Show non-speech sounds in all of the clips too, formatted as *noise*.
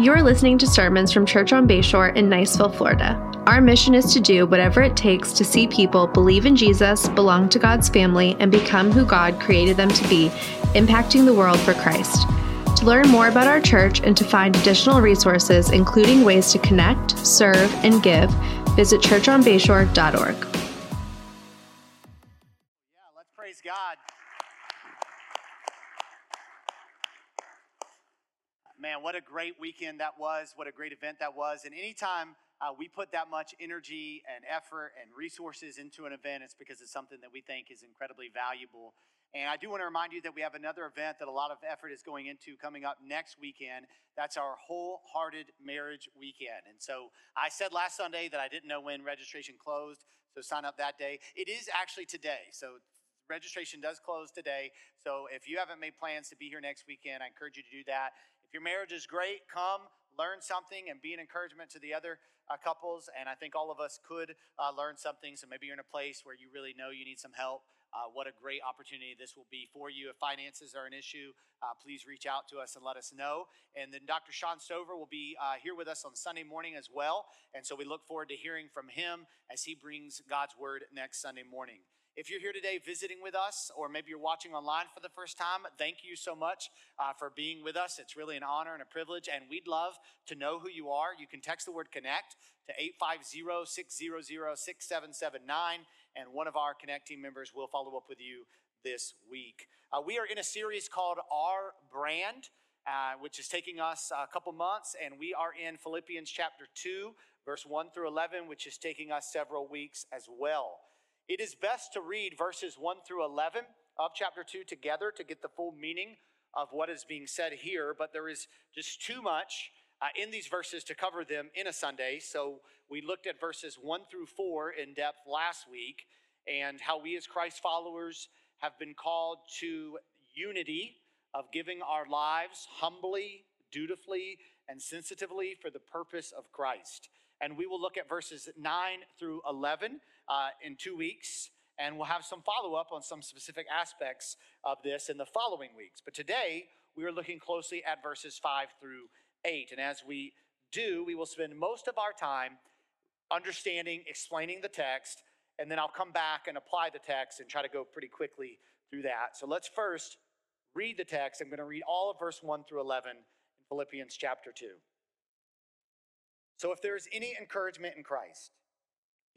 You're listening to sermons from Church on Bayshore in Niceville, Florida. Our mission is to do whatever it takes to see people believe in Jesus, belong to God's family, and become who God created them to be, impacting the world for Christ. To learn more about our church and to find additional resources, including ways to connect, serve, and give, visit churchonbayshore.org. Man, what a great weekend that was. What a great event that was. And anytime uh, we put that much energy and effort and resources into an event, it's because it's something that we think is incredibly valuable. And I do want to remind you that we have another event that a lot of effort is going into coming up next weekend. That's our wholehearted marriage weekend. And so I said last Sunday that I didn't know when registration closed, so sign up that day. It is actually today. So registration does close today. So if you haven't made plans to be here next weekend, I encourage you to do that. If your marriage is great, come learn something and be an encouragement to the other uh, couples. And I think all of us could uh, learn something. So maybe you're in a place where you really know you need some help. Uh, what a great opportunity this will be for you. If finances are an issue, uh, please reach out to us and let us know. And then Dr. Sean Stover will be uh, here with us on Sunday morning as well. And so we look forward to hearing from him as he brings God's word next Sunday morning. If you're here today visiting with us, or maybe you're watching online for the first time, thank you so much uh, for being with us. It's really an honor and a privilege, and we'd love to know who you are. You can text the word connect to 850 600 6779, and one of our Connect team members will follow up with you this week. Uh, we are in a series called Our Brand. Uh, which is taking us a couple months, and we are in Philippians chapter 2, verse 1 through 11, which is taking us several weeks as well. It is best to read verses 1 through 11 of chapter 2 together to get the full meaning of what is being said here, but there is just too much uh, in these verses to cover them in a Sunday. So we looked at verses 1 through 4 in depth last week and how we as Christ followers have been called to unity of giving our lives humbly, dutifully, and sensitively for the purpose of Christ. And we will look at verses 9 through 11 uh, in two weeks, and we'll have some follow up on some specific aspects of this in the following weeks. But today, we are looking closely at verses 5 through 8. And as we do, we will spend most of our time understanding, explaining the text, and then I'll come back and apply the text and try to go pretty quickly through that. So let's first read the text. I'm going to read all of verse 1 through 11 in Philippians chapter 2. So if there is any encouragement in Christ,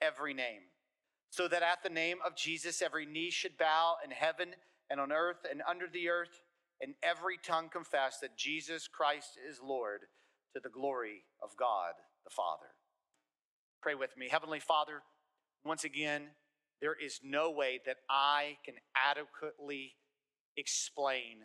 every name, so that at the name of Jesus every knee should bow in heaven and on earth and under the earth, and every tongue confess that Jesus Christ is Lord to the glory of God the Father. Pray with me. Heavenly Father, once again, there is no way that I can adequately explain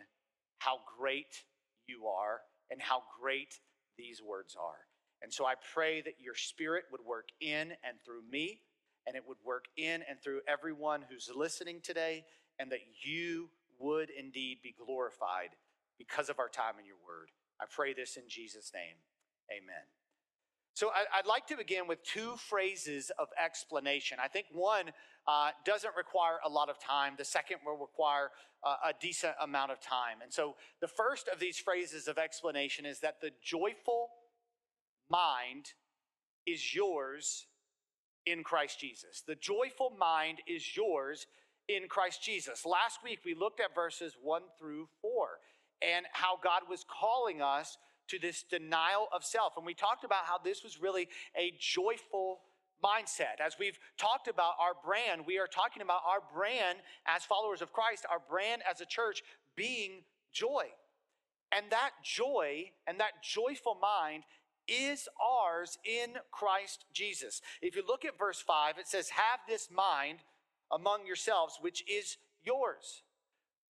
how great you are and how great these words are. And so I pray that your spirit would work in and through me, and it would work in and through everyone who's listening today, and that you would indeed be glorified because of our time in your word. I pray this in Jesus' name. Amen. So I'd like to begin with two phrases of explanation. I think one uh, doesn't require a lot of time, the second will require uh, a decent amount of time. And so the first of these phrases of explanation is that the joyful mind is yours in Christ Jesus. The joyful mind is yours in Christ Jesus. Last week we looked at verses 1 through 4 and how God was calling us to this denial of self. And we talked about how this was really a joyful mindset. As we've talked about our brand, we are talking about our brand as followers of Christ, our brand as a church being joy. And that joy and that joyful mind is ours in Christ Jesus. If you look at verse 5, it says, Have this mind among yourselves, which is yours.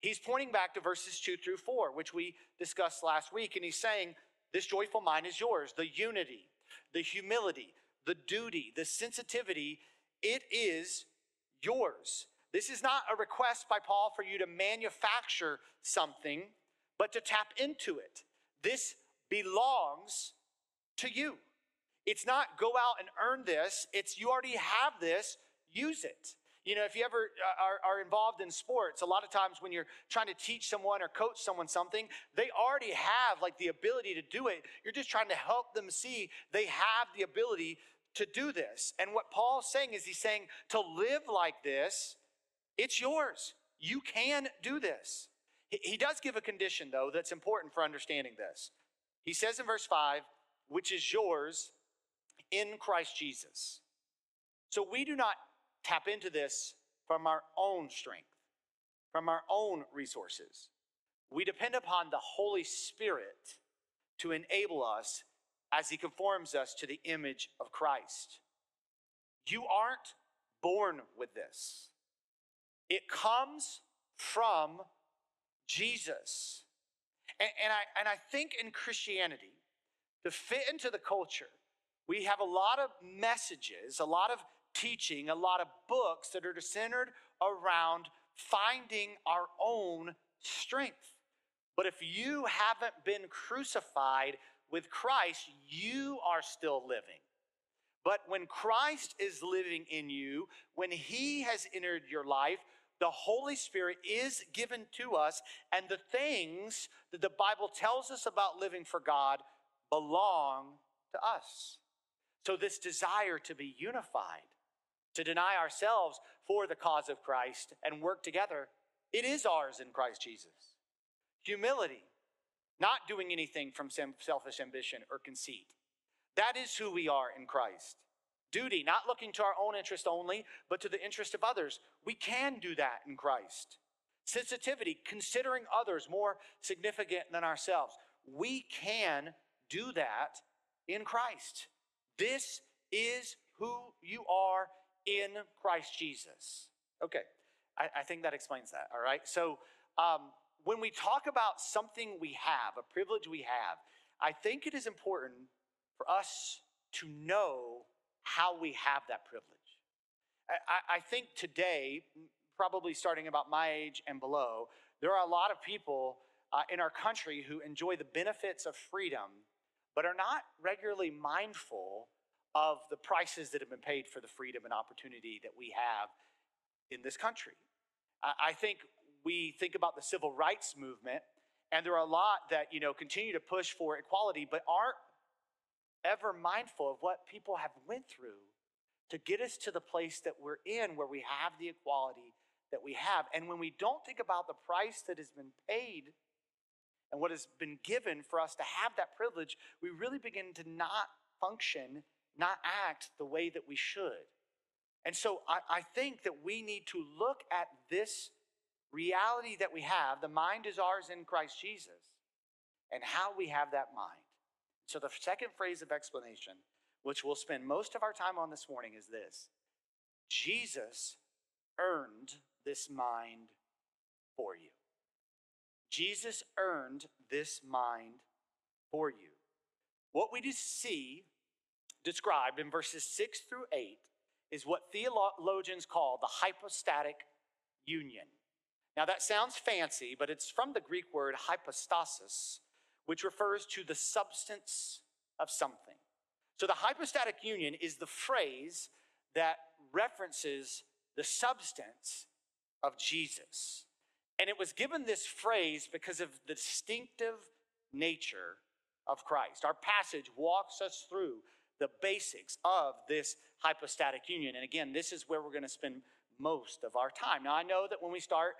He's pointing back to verses 2 through 4, which we discussed last week, and he's saying, This joyful mind is yours. The unity, the humility, the duty, the sensitivity, it is yours. This is not a request by Paul for you to manufacture something, but to tap into it. This belongs to you. It's not go out and earn this, it's you already have this, use it. You know, if you ever uh, are, are, involved in sports, a lot of times when you're trying to teach someone or coach someone something, they already have like the ability to do it. You're just trying to help them see they have the ability to do this. And what Paul's saying is he's saying to live like this, it's yours. You can do this. He does give a condition, though, that's important for understanding this. He says in verse 5, which is yours in Christ Jesus. So we do not tap into this from our own strength, from our own resources. We depend upon the Holy Spirit to enable us as He conforms us to the image of Christ. You aren't born with this, it comes from Jesus. And, and, I, and I think in Christianity, to fit into the culture, we have a lot of messages, a lot of teaching, a lot of books that are centered around finding our own strength. But if you haven't been crucified with Christ, you are still living. But when Christ is living in you, when He has entered your life, the Holy Spirit is given to us, and the things that the Bible tells us about living for God belong to us. So, this desire to be unified, to deny ourselves for the cause of Christ and work together, it is ours in Christ Jesus. Humility, not doing anything from selfish ambition or conceit. That is who we are in Christ. Duty, not looking to our own interest only, but to the interest of others. We can do that in Christ. Sensitivity, considering others more significant than ourselves. We can do that in Christ. This is who you are in Christ Jesus. Okay, I, I think that explains that, all right? So, um, when we talk about something we have, a privilege we have, I think it is important for us to know how we have that privilege. I, I think today, probably starting about my age and below, there are a lot of people uh, in our country who enjoy the benefits of freedom, but are not regularly mindful of the prices that have been paid for the freedom and opportunity that we have in this country. I think we think about the civil rights movement, and there are a lot that you know continue to push for equality, but aren't ever mindful of what people have went through to get us to the place that we're in where we have the equality that we have. And when we don't think about the price that has been paid and what has been given for us to have that privilege, we really begin to not function, not act the way that we should. And so I, I think that we need to look at this reality that we have, the mind is ours in Christ Jesus, and how we have that mind. So, the second phrase of explanation, which we'll spend most of our time on this morning, is this Jesus earned this mind for you. Jesus earned this mind for you. What we see described in verses 6 through 8 is what theologians call the hypostatic union. Now, that sounds fancy, but it's from the Greek word hypostasis, which refers to the substance of something. So, the hypostatic union is the phrase that references the substance of Jesus. And it was given this phrase because of the distinctive nature of Christ. Our passage walks us through the basics of this hypostatic union. And again, this is where we're going to spend most of our time. Now, I know that when we start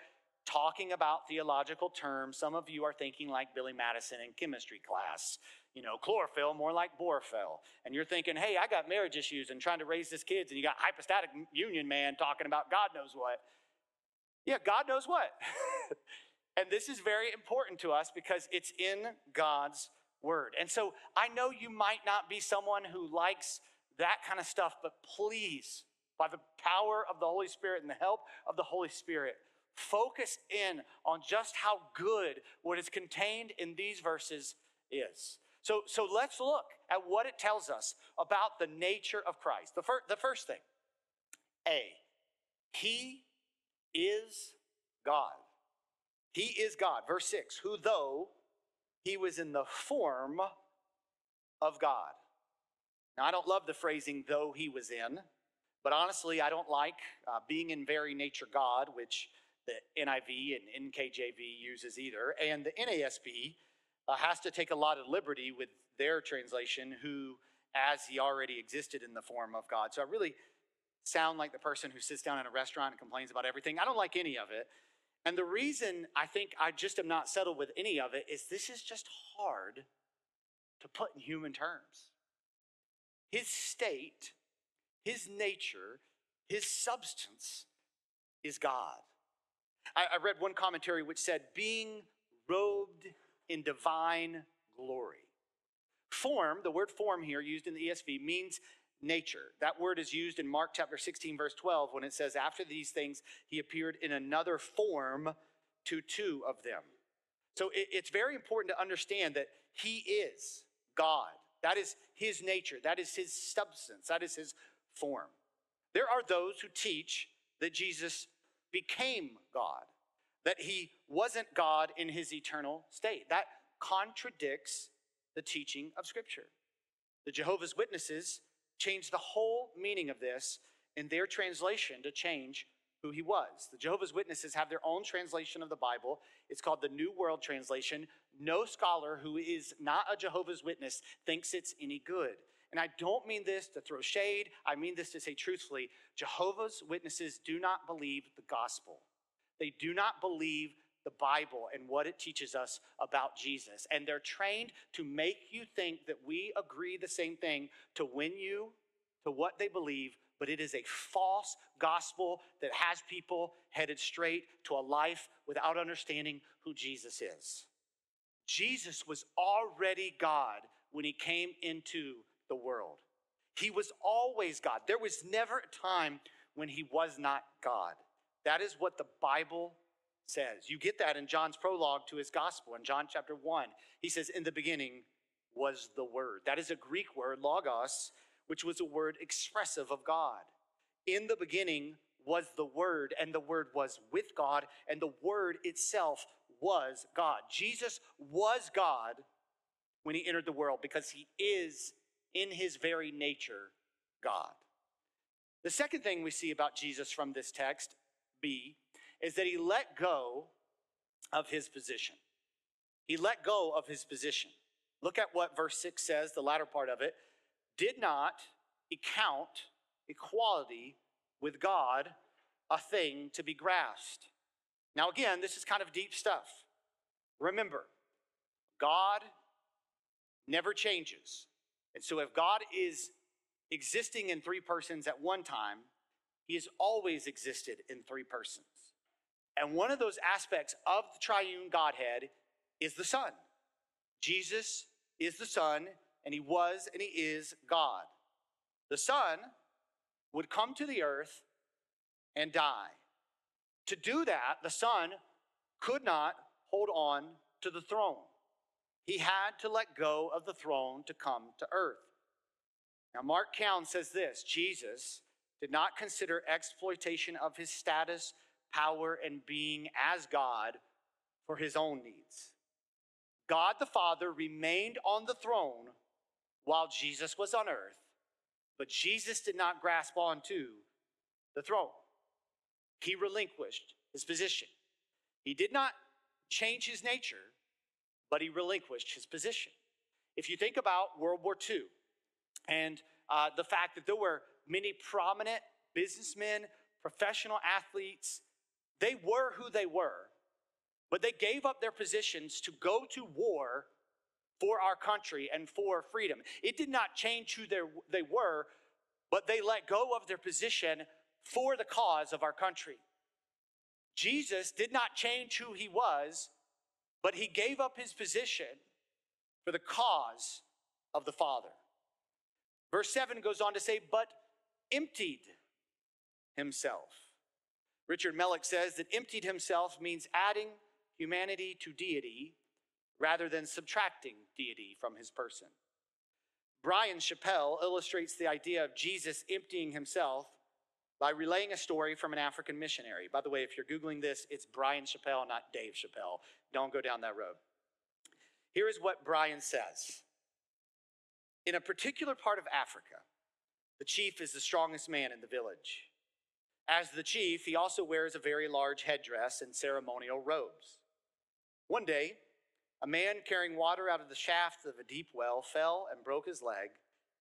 talking about theological terms, some of you are thinking like Billy Madison in chemistry class. you know, chlorophyll, more like borophyll. And you're thinking, hey, I got marriage issues and trying to raise this kids, and you got hypostatic union man talking about God knows what. Yeah, God knows what. *laughs* and this is very important to us because it's in God's word. And so I know you might not be someone who likes that kind of stuff, but please, by the power of the Holy Spirit and the help of the Holy Spirit, focus in on just how good what is contained in these verses is. So, so let's look at what it tells us about the nature of Christ. The, fir- the first thing A, He is God. He is God. Verse 6 Who, though he was in the form of God. Now, I don't love the phrasing, though he was in, but honestly, I don't like uh, being in very nature God, which the NIV and NKJV uses either. And the NASB uh, has to take a lot of liberty with their translation, who as he already existed in the form of God. So I really sound like the person who sits down in a restaurant and complains about everything. I don't like any of it. And the reason I think I just am not settled with any of it is this is just hard to put in human terms. His state, his nature, his substance is God. I, I read one commentary which said, being robed in divine glory. Form, the word form here used in the ESV, means nature. That word is used in Mark chapter 16, verse 12, when it says, After these things, he appeared in another form to two of them. So it, it's very important to understand that he is God. That is his nature, that is his substance, that is his form. There are those who teach that Jesus became God, that he wasn't God in his eternal state. That contradicts the teaching of Scripture. The Jehovah's Witnesses changed the whole meaning of this in their translation to change who he was. The Jehovah's Witnesses have their own translation of the Bible. It's called the New World Translation. No scholar who is not a Jehovah's Witness thinks it's any good. And I don't mean this to throw shade, I mean this to say truthfully Jehovah's Witnesses do not believe the gospel. They do not believe the Bible and what it teaches us about Jesus. And they're trained to make you think that we agree the same thing to win you to what they believe, but it is a false gospel that has people headed straight to a life without understanding who Jesus is. Jesus was already God when he came into the world. He was always God. There was never a time when he was not God. That is what the Bible says. You get that in John's prologue to his gospel in John chapter 1. He says, In the beginning was the Word. That is a Greek word, logos, which was a word expressive of God. In the beginning was the Word, and the Word was with God, and the Word itself was God. Jesus was God when he entered the world because he is, in his very nature, God. The second thing we see about Jesus from this text, B, is that he let go of his position. He let go of his position. Look at what verse 6 says, the latter part of it. Did not account equality with God a thing to be grasped. Now, again, this is kind of deep stuff. Remember, God never changes. And so, if God is existing in three persons at one time, he has always existed in three persons. And one of those aspects of the triune Godhead is the Son. Jesus is the Son, and he was and he is God. The Son would come to the earth and die. To do that, the Son could not hold on to the throne. He had to let go of the throne to come to earth. Now, Mark Cowan says this Jesus did not consider exploitation of his status power, and being as God for his own needs. God the Father remained on the throne while Jesus was on earth, but Jesus did not grasp onto the throne. He relinquished his position. He did not change his nature, but he relinquished his position. If you think about World War II and uh, the fact that there were many prominent businessmen, professional athletes, they were who they were, but they gave up their positions to go to war for our country and for freedom. It did not change who they were, but they let go of their position for the cause of our country. Jesus did not change who he was, but he gave up his position for the cause of the Father. Verse 7 goes on to say, but emptied himself. Richard Melick says that emptied himself means adding humanity to deity rather than subtracting deity from his person. Bryan Chapell illustrates the idea of Jesus emptying himself by relaying a story from an African missionary. By the way, if you're Googling this, it's Bryan Chapell, not Dave Chappelle. Don't go down that road. Here is what Bryan says In a particular part of Africa, the chief is the strongest man in the village. As the chief, he also wears a very large headdress and ceremonial robes. One day, a man carrying water out of the shaft of a deep well fell and broke his leg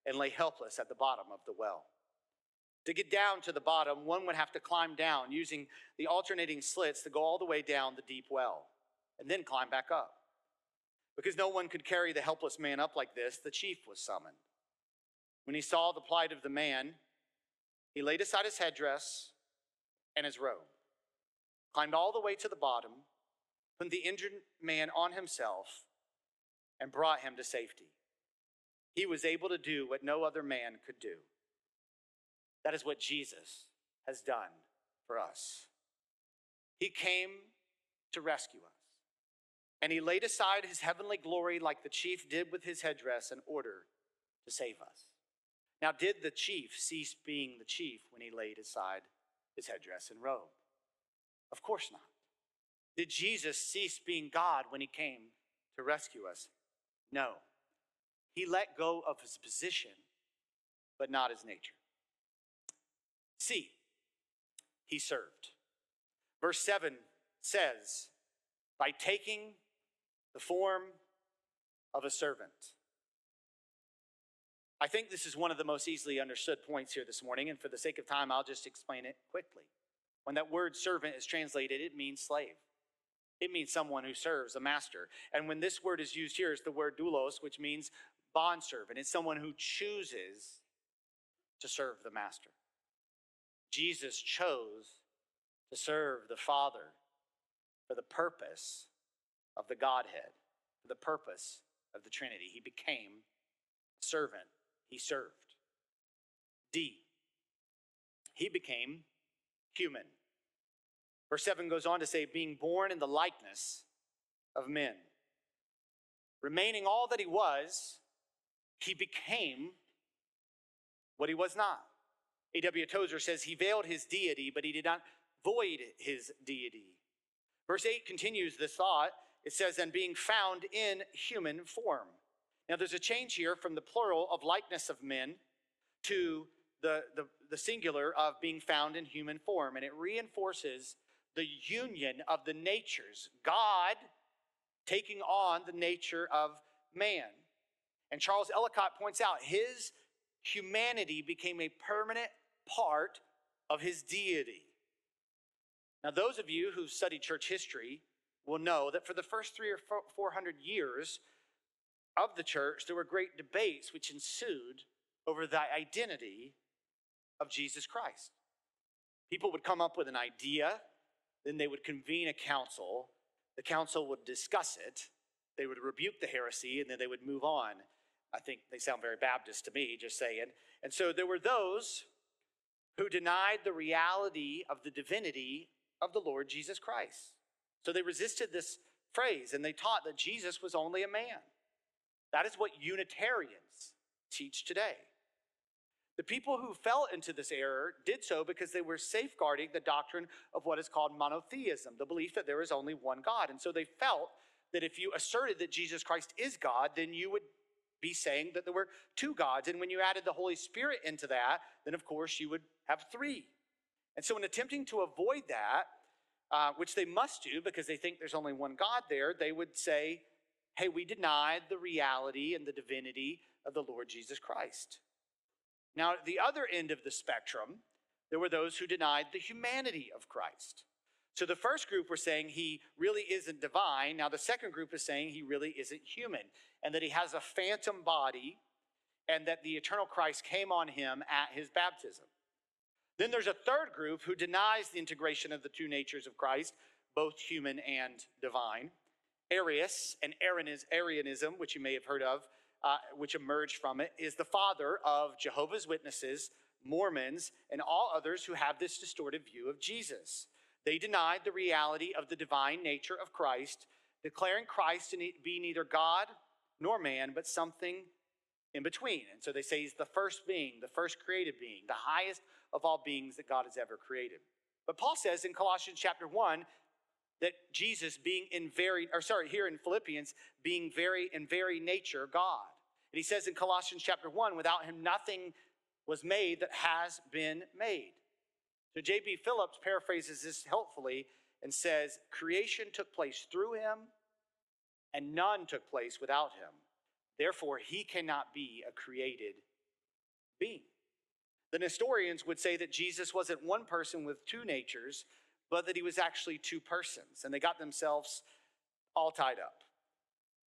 and lay helpless at the bottom of the well. To get down to the bottom, one would have to climb down using the alternating slits to go all the way down the deep well and then climb back up. Because no one could carry the helpless man up like this, the chief was summoned. When he saw the plight of the man, he laid aside his headdress and his robe, climbed all the way to the bottom, put the injured man on himself, and brought him to safety. He was able to do what no other man could do. That is what Jesus has done for us. He came to rescue us. And he laid aside his heavenly glory like the chief did with his headdress in order to save us. Now, did the chief cease being the chief when he laid aside his headdress and robe? Of course not. Did Jesus cease being God when he came to rescue us? No. He let go of his position, but not his nature. See, he served. Verse 7 says, by taking the form of a servant. I think this is one of the most easily understood points here this morning, and for the sake of time, I'll just explain it quickly. When that word servant is translated, it means slave. It means someone who serves a master. And when this word is used here, it's the word doulos, which means bondservant. It's someone who chooses to serve the master. Jesus chose to serve the Father for the purpose of the Godhead, for the purpose of the Trinity. He became a servant, he served. D, he became human. Verse 7 goes on to say, being born in the likeness of men. Remaining all that he was, he became what he was not. A.W. Tozer says he veiled his deity, but he did not void his deity. Verse 8 continues the thought. It says, and being found in human form. Now there's a change here from the plural of likeness of men to the, the, the singular of being found in human form. And it reinforces the union of the natures, God taking on the nature of man. And Charles Ellicott points out his humanity became a permanent part of his deity. Now, those of you who've studied church history will know that for the first three or four hundred years of the church, there were great debates which ensued over the identity of Jesus Christ. People would come up with an idea, then they would convene a council. The council would discuss it, they would rebuke the heresy, and then they would move on. I think they sound very Baptist to me, just saying. And so there were those who denied the reality of the divinity of the Lord Jesus Christ. So they resisted this phrase and they taught that Jesus was only a man. That is what Unitarians teach today. The people who fell into this error did so because they were safeguarding the doctrine of what is called monotheism, the belief that there is only one God. And so they felt that if you asserted that Jesus Christ is God, then you would be saying that there were two gods. And when you added the Holy Spirit into that, then of course you would have three. And so, in attempting to avoid that, uh, which they must do because they think there's only one God there, they would say, hey, we denied the reality and the divinity of the Lord Jesus Christ. Now, at the other end of the spectrum, there were those who denied the humanity of Christ. So the first group were saying he really isn't divine. Now the second group is saying he really isn't human. and that he has a phantom body, and that the eternal Christ came on him at his baptism. Then there's a third group who denies the integration of the two natures of Christ, both human and divine. Arius and Arianism, which you may have heard of, uh, which emerged from it, is the father of Jehovah's Witnesses, Mormons, and all others who have this distorted view of Jesus. They denied the reality of the divine nature of Christ, declaring Christ to be neither God nor man, but something in between. And so they say he's the first being, the first created being, the highest of all beings that God has ever created. But Paul says in Colossians chapter 1 that Jesus being in very, or sorry, here in Philippians, being very in very nature God. And he says in Colossians chapter 1, without him nothing was made that has been made. So J.B. Phillips paraphrases this helpfully and says, Creation took place through him, and none took place without him. Therefore, he cannot be a created being. The Nestorians would say that Jesus wasn't one person with two natures, but that he was actually two persons, and they got themselves all tied up.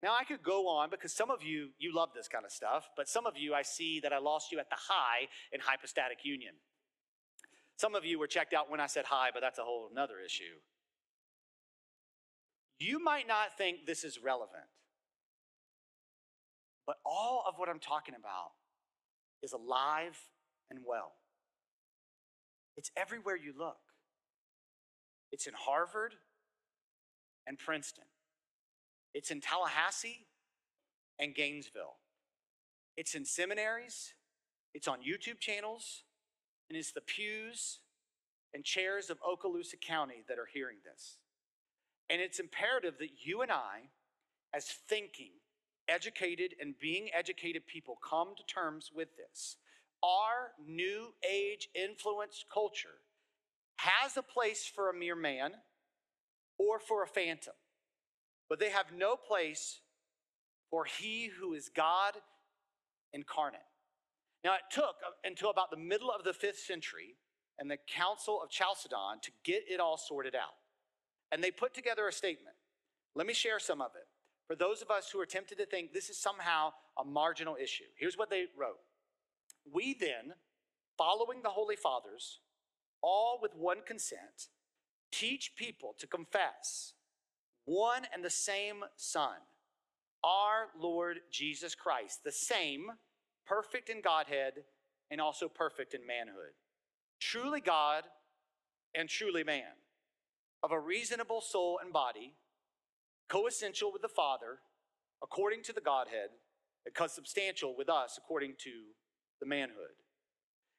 Now, I could go on because some of you, you love this kind of stuff, but some of you, I see that I lost you at the high in hypostatic union. Some of you were checked out when I said hi, but that's a whole another issue. You might not think this is relevant, but all of what I'm talking about is alive and well. It's everywhere you look. It's in Harvard and Princeton. It's in Tallahassee and Gainesville. It's in seminaries. It's on YouTube channels. And it's the pews and chairs of Okaloosa County that are hearing this. And it's imperative that you and I, as thinking, educated, and being educated people, come to terms with this. Our new age influenced culture has a place for a mere man or for a phantom, but they have no place for he who is God incarnate. Now, it took until about the middle of the fifth century and the Council of Chalcedon to get it all sorted out. And they put together a statement. Let me share some of it. For those of us who are tempted to think this is somehow a marginal issue, here's what they wrote We then, following the Holy Fathers, all with one consent, teach people to confess one and the same Son, our Lord Jesus Christ, the same, perfect in Godhead and also perfect in manhood, truly God and truly man, of a reasonable soul and body, coessential with the Father, according to the Godhead, and consubstantial with us according to the manhood.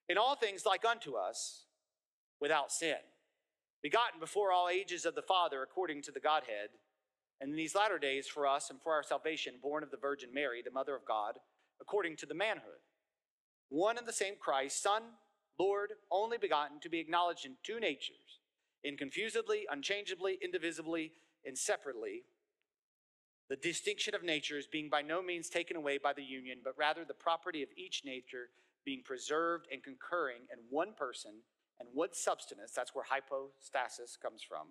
In all things like unto us, without sin, begotten before all ages of the Father according to the Godhead, and in these latter days for us and for our salvation, born of the Virgin Mary, the Mother of God, according to the manhood. One and the same Christ, Son, Lord, only begotten, to be acknowledged in two natures, inconfusedly, unchangeably, indivisibly, and separately. The distinction of natures being by no means taken away by the union, but rather the property of each nature being preserved and concurring in one person and one substance. That's where hypostasis comes from.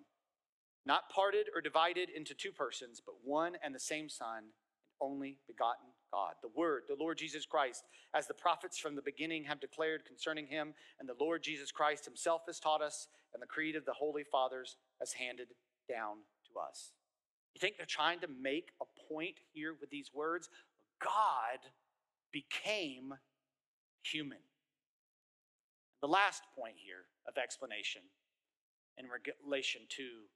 Not parted or divided into two persons, but one and the same Son, and only begotten God. The Word, the Lord Jesus Christ, as the prophets from the beginning have declared concerning him, and the Lord Jesus Christ himself has taught us, and the creed of the Holy Fathers has handed down to us. You think they're trying to make a point here with these words? God became human. The last point here of explanation in relation to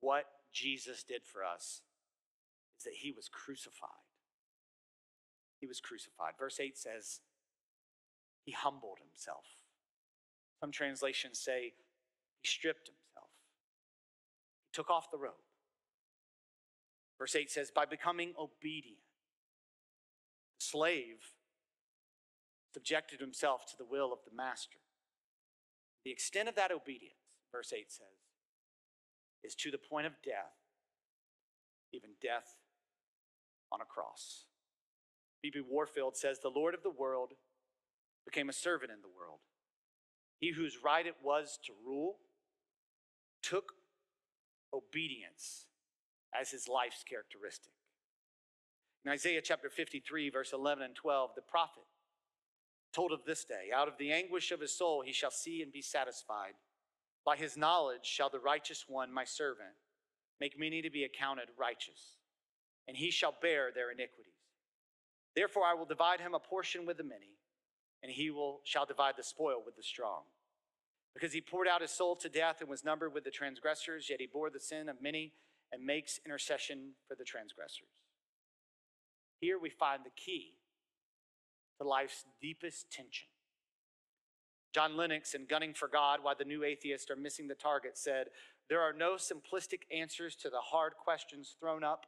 what Jesus did for us is that he was crucified. He was crucified. Verse 8 says, He humbled himself. Some translations say, He stripped himself. He took off the robe. Verse 8 says, By becoming obedient, the slave subjected himself to the will of the master. The extent of that obedience, verse 8 says, is to the point of death, even death on a cross. B.B. Warfield says, The Lord of the world became a servant in the world. He whose right it was to rule took obedience as his life's characteristic. In Isaiah chapter 53, verse 11 and 12, the prophet told of this day, out of the anguish of his soul he shall see and be satisfied. By his knowledge shall the righteous one, my servant, make many to be accounted righteous, and he shall bear their iniquities. Therefore I will divide him a portion with the many, and he will shall divide the spoil with the strong. Because he poured out his soul to death and was numbered with the transgressors, yet he bore the sin of many and makes intercession for the transgressors. Here we find the key to life's deepest tension. John Lennox in Gunning for God, Why the New Atheists Are Missing the Target, said, There are no simplistic answers to the hard questions thrown up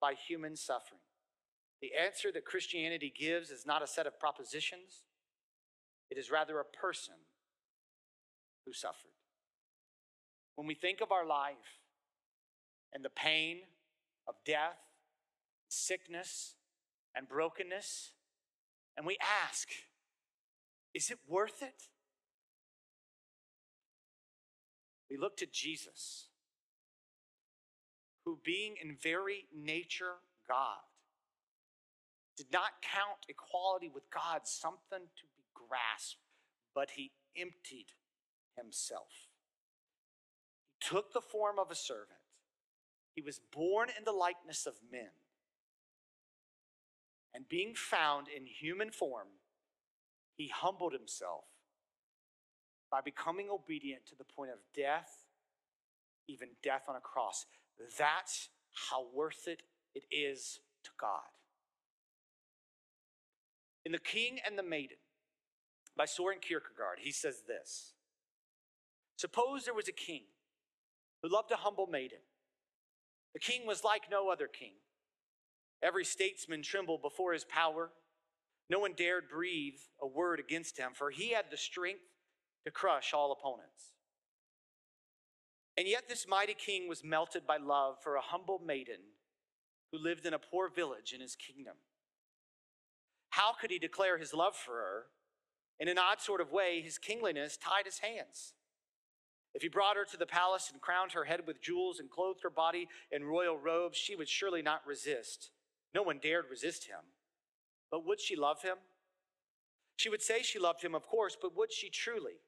by human suffering. The answer that Christianity gives is not a set of propositions, it is rather a person who suffered. When we think of our life and the pain of death, sickness, and brokenness, and we ask, is it worth it? We look to Jesus, who, being in very nature God, did not count equality with God something to be grasped, but he emptied himself. He took the form of a servant. He was born in the likeness of men and being found in human form, he humbled himself by becoming obedient to the point of death, even death on a cross. That's how worth it it is to God. In The King and the Maiden by Soren Kierkegaard, he says this Suppose there was a king who loved a humble maiden. The king was like no other king. Every statesman trembled before his power. No one dared breathe a word against him, for he had the strength to crush all opponents. And yet, this mighty king was melted by love for a humble maiden who lived in a poor village in his kingdom. How could he declare his love for her? In an odd sort of way, his kingliness tied his hands. If he brought her to the palace and crowned her head with jewels and clothed her body in royal robes, she would surely not resist. No one dared resist him. But would she love him? She would say she loved him, of course, but would she truly?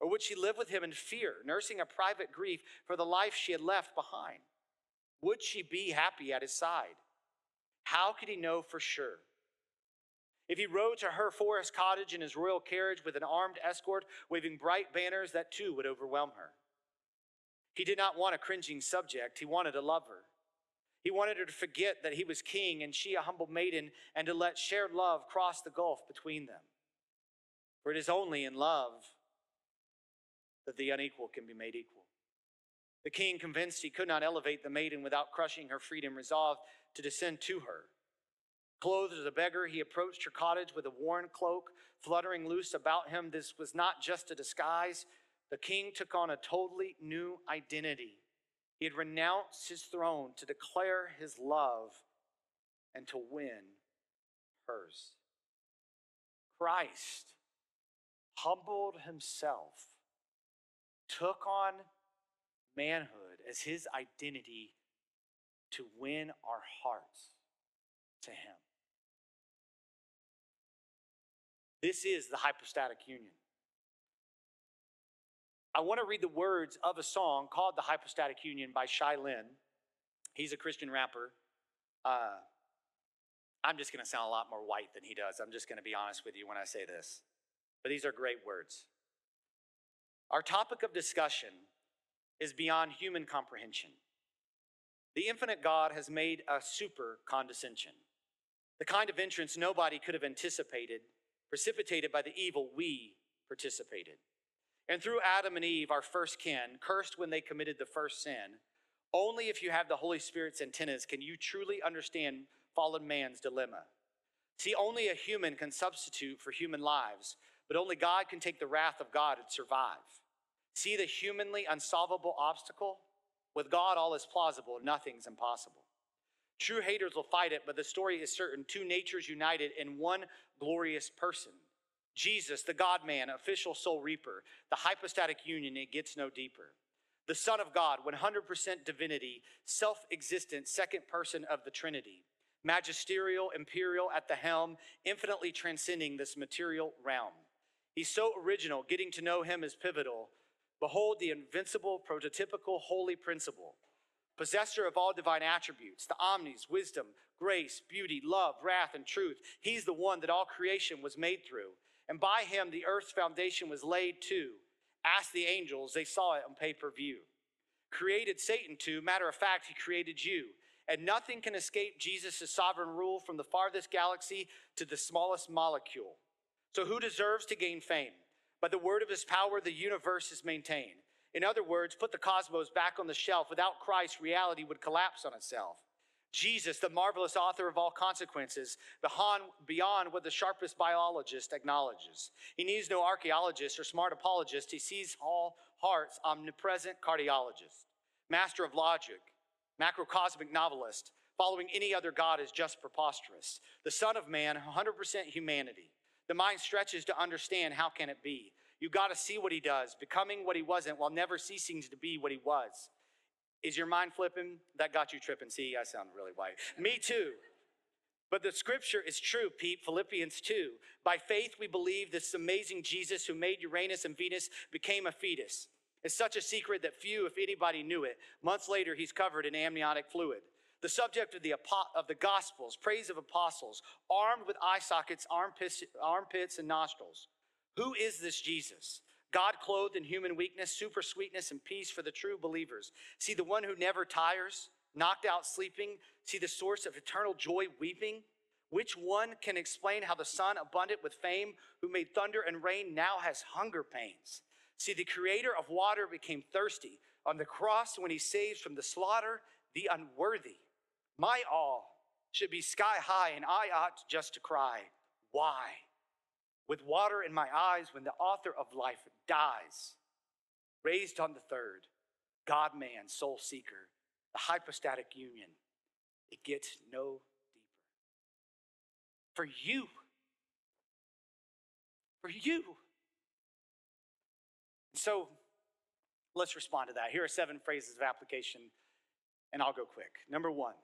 Or would she live with him in fear, nursing a private grief for the life she had left behind? Would she be happy at his side? How could he know for sure? If he rode to her forest cottage in his royal carriage with an armed escort waving bright banners, that too would overwhelm her. He did not want a cringing subject, he wanted a lover. He wanted her to forget that he was king and she a humble maiden, and to let shared love cross the gulf between them. For it is only in love that the unequal can be made equal. The king, convinced he could not elevate the maiden without crushing her freedom, resolved to descend to her. Clothed as a beggar, he approached her cottage with a worn cloak fluttering loose about him. This was not just a disguise. The king took on a totally new identity he had renounced his throne to declare his love and to win hers. Christ humbled himself, took on manhood as his identity to win our hearts to him. This is the hypostatic union. I want to read the words of a song called The Hypostatic Union by Shai Linne. He's a Christian rapper. Uh, I'm just going to sound a lot more white than he does. I'm just going to be honest with you when I say this. But these are great words. Our topic of discussion is beyond human comprehension. The infinite God has made a super condescension, the kind of entrance nobody could have anticipated, precipitated by the evil we participated. And through Adam and Eve, our first kin, cursed when they committed the first sin, only if you have the Holy Spirit's antennas can you truly understand fallen man's dilemma. See, only a human can substitute for human lives, but only God can take the wrath of God and survive. See the humanly unsolvable obstacle? With God, all is plausible, nothing's impossible. True haters will fight it, but the story is certain two natures united in one glorious person. Jesus, the God man, official soul reaper, the hypostatic union, it gets no deeper. The Son of God, 100% divinity, self existent, second person of the Trinity. magisterial, imperial at the helm, infinitely transcending this material realm. He's so original, getting to know him is pivotal. Behold the invincible, prototypical, holy principle, possessor of all divine attributes, the omnis, wisdom, grace, beauty, love, wrath, and truth. He's the one that all creation was made through. And by him, the earth's foundation was laid too. Ask the angels, they saw it on pay per view. Created Satan too. Matter of fact, he created you. And nothing can escape Jesus' sovereign rule from the farthest galaxy to the smallest molecule. So, who deserves to gain fame? By the word of his power, the universe is maintained. In other words, put the cosmos back on the shelf. Without Christ, reality would collapse on itself. Jesus, the marvelous author of all consequences, beyond what the sharpest biologist acknowledges. He needs no archaeologist or smart apologist. He sees all hearts, omnipresent cardiologist, master of logic, macrocosmic novelist. Following any other God is just preposterous. The Son of Man, 100% humanity. The mind stretches to understand how can it be. You got to see what he does, becoming what he wasn't while never ceasing to be what he was. Is your mind flipping? That got you tripping. See, I sound really white. Me too. But the scripture is true, Pete. Philippians 2. By faith, we believe this amazing Jesus who made Uranus and Venus became a fetus. It's such a secret that few, if anybody, knew it. Months later, he's covered in amniotic fluid. The subject of the, of the Gospels, praise of apostles, armed with eye sockets, armpits, armpits, and nostrils. Who is this Jesus? God clothed in human weakness, super sweetness, and peace for the true believers. See the one who never tires, knocked out sleeping. See the source of eternal joy weeping. Which one can explain how the Son, abundant with fame, who made thunder and rain, now has hunger pains? See, the creator of water became thirsty on the cross when he saves from the slaughter the unworthy. My all should be sky high, and I ought just to cry, Why? With water in my eyes when the author of life dies, raised on the third, God man, soul seeker, the hypostatic union, it gets no deeper. For you, for you. So let's respond to that. Here are seven phrases of application, and I'll go quick. Number one,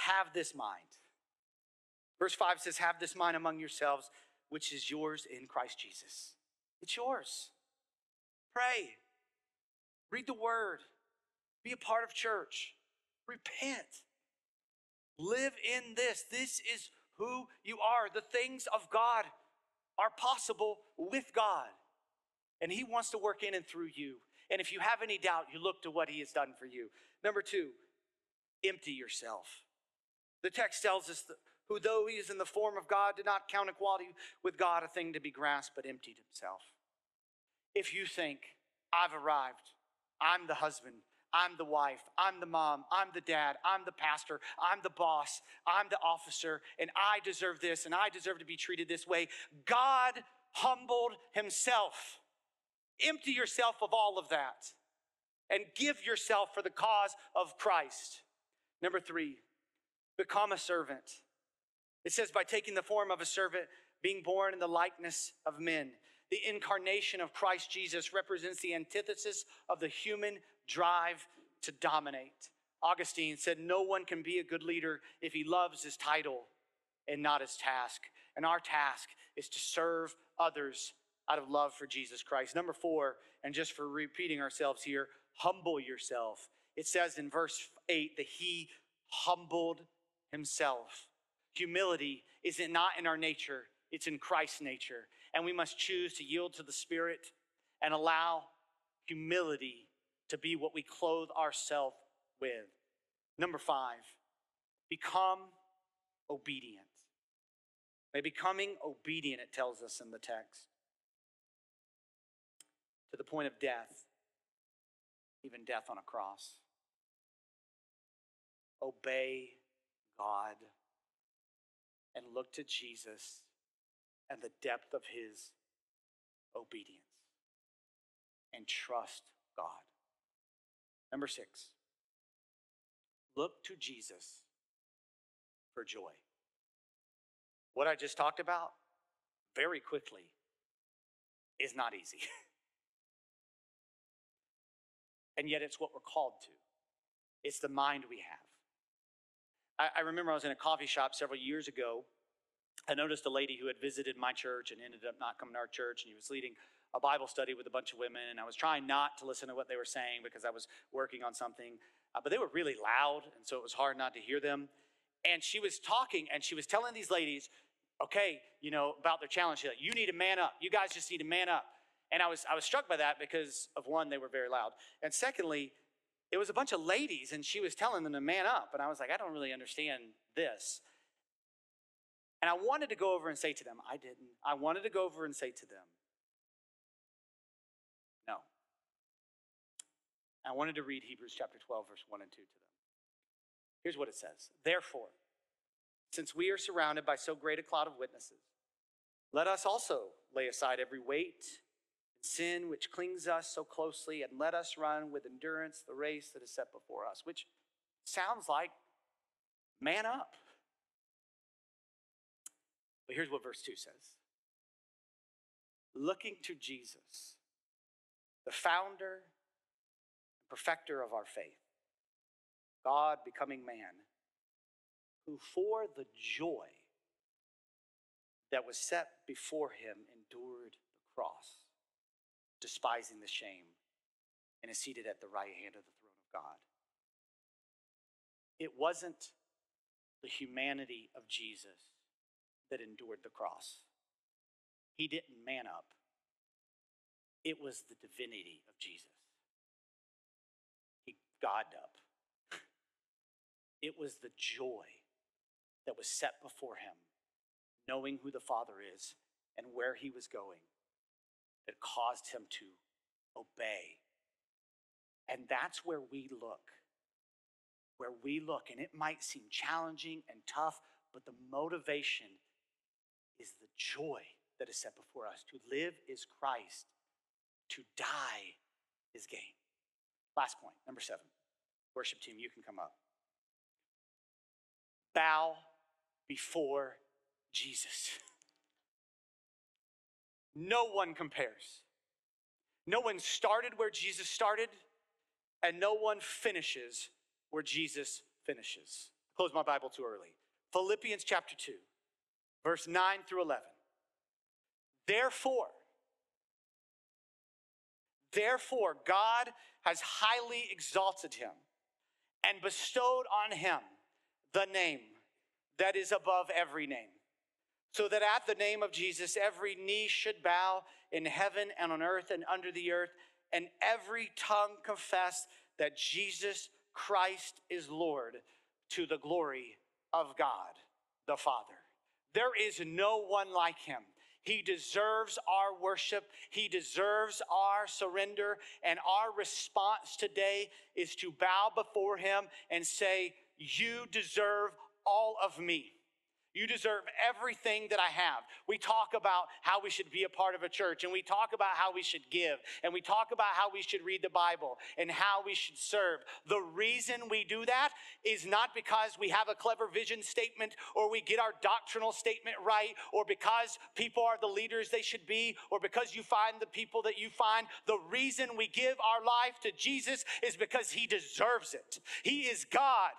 have this mind. Verse 5 says, Have this mind among yourselves, which is yours in Christ Jesus. It's yours. Pray, read the word, be a part of church, repent, live in this. This is who you are. The things of God are possible with God, and He wants to work in and through you. And if you have any doubt, you look to what He has done for you. Number two, empty yourself. The text tells us who, though he is in the form of God, did not count equality with God a thing to be grasped, but emptied himself. If you think, I've arrived, I'm the husband, I'm the wife, I'm the mom, I'm the dad, I'm the pastor, I'm the boss, I'm the officer, and I deserve this, and I deserve to be treated this way. God humbled himself. Empty yourself of all of that and give yourself for the cause of Christ. Number three, become a servant. It says, by taking the form of a servant, being born in the likeness of men. The incarnation of Christ Jesus represents the antithesis of the human drive to dominate. Augustine said, No one can be a good leader if he loves his title and not his task. And our task is to serve others out of love for Jesus Christ. Number four, and just for repeating ourselves here, humble yourself. It says in verse 8 that he humbled himself. Humility is not in our nature, it's in Christ's nature. And we must choose to yield to the Spirit and allow humility to be what we clothe ourselves with. Number five, become obedient. By becoming obedient, it tells us in the text, to the point of death, even death on a cross. Obey God and look to Jesus and the depth of his obedience and trust God. Number six, look to Jesus for joy. What I just talked about very quickly is not easy. *laughs* and yet it's what we're called to, it's the mind we have. I, I remember I was in a coffee shop several years ago. I noticed a lady who had visited my church and ended up not coming to our church, and he was leading a Bible study with a bunch of women, and I was trying not to listen to what they were saying because I was working on something, uh, but they were really loud, and so it was hard not to hear them. And she was talking, and she was telling these ladies, okay, you know, about their challenge. She's like, you need to man up. You guys just need to man up. And I was, I was struck by that because of one, they were very loud. And secondly, it was a bunch of ladies and she was telling them to man up. And I was like, I don't really understand this. And I wanted to go over and say to them, I didn't. I wanted to go over and say to them, no. I wanted to read Hebrews chapter 12, verse 1 and 2 to them. Here's what it says Therefore, since we are surrounded by so great a cloud of witnesses, let us also lay aside every weight sin which clings us so closely, and let us run with endurance the race that is set before us, which sounds like man up. But here's what verse 2 says Looking to Jesus, the founder and perfecter of our faith, God becoming man who for the joy that was set before him endured the cross, despising the shame, and is seated at the right hand of the throne of God. It wasn't the humanity of Jesus that endured the cross. He didn't man up. It was the divinity of Jesus. He God up. *laughs* It was the joy that was set before him, knowing who the Father is and where he was going, that caused him to obey. And that's where we look. Where we look, and it might seem challenging and tough, but the motivation is the joy that is set before us. To live is Christ, to die is gain. Last point, number seven. Worship team, you can come up. Bow before Jesus. *laughs* No one compares. No one started where Jesus started, and no one finishes where Jesus finishes. Close my Bible too early. Philippians chapter 2, verse 9 through 11. Therefore, therefore, God has highly exalted him and bestowed on him the name that is above every name. So that at the name of Jesus, every knee should bow in heaven and on earth and under the earth, and every tongue confess that Jesus Christ is Lord to the glory of God the Father. There is no one like him. He deserves our worship. He deserves our surrender. And our response today is to bow before him and say, You deserve all of me. You deserve everything that I have. We talk about how we should be a part of a church, and we talk about how we should give, and we talk about how we should read the Bible and how we should serve. The reason we do that is not because we have a clever vision statement or we get our doctrinal statement right or because people are the leaders they should be or because you find the people that you find. The reason we give our life to Jesus is because he deserves it. He is God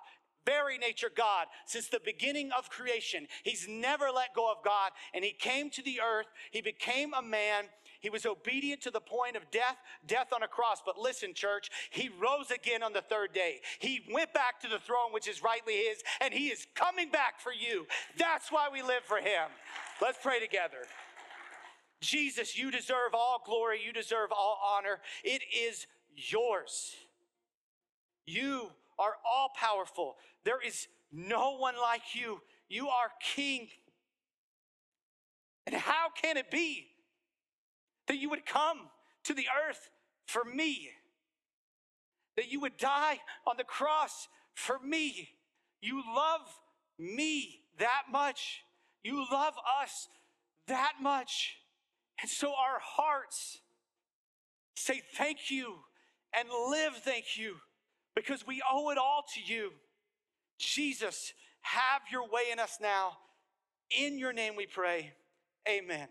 very nature God since the beginning of creation. He's never let go of God, and He came to the earth. He became a man. He was obedient to the point of death, death on a cross. But listen, church, He rose again on the third day. He went back to the throne, which is rightly His, and He is coming back for you. That's why we live for Him. Let's pray together. Jesus, you deserve all glory, you deserve all honor. It is yours. You are all powerful. There is no one like you. You are King. And how can it be that you would come to the earth for me? That you would die on the cross for me? You love me that much. You love us that much. And so our hearts say thank you and live thank you because we owe it all to you. Jesus, have your way in us now. In your name we pray. Amen.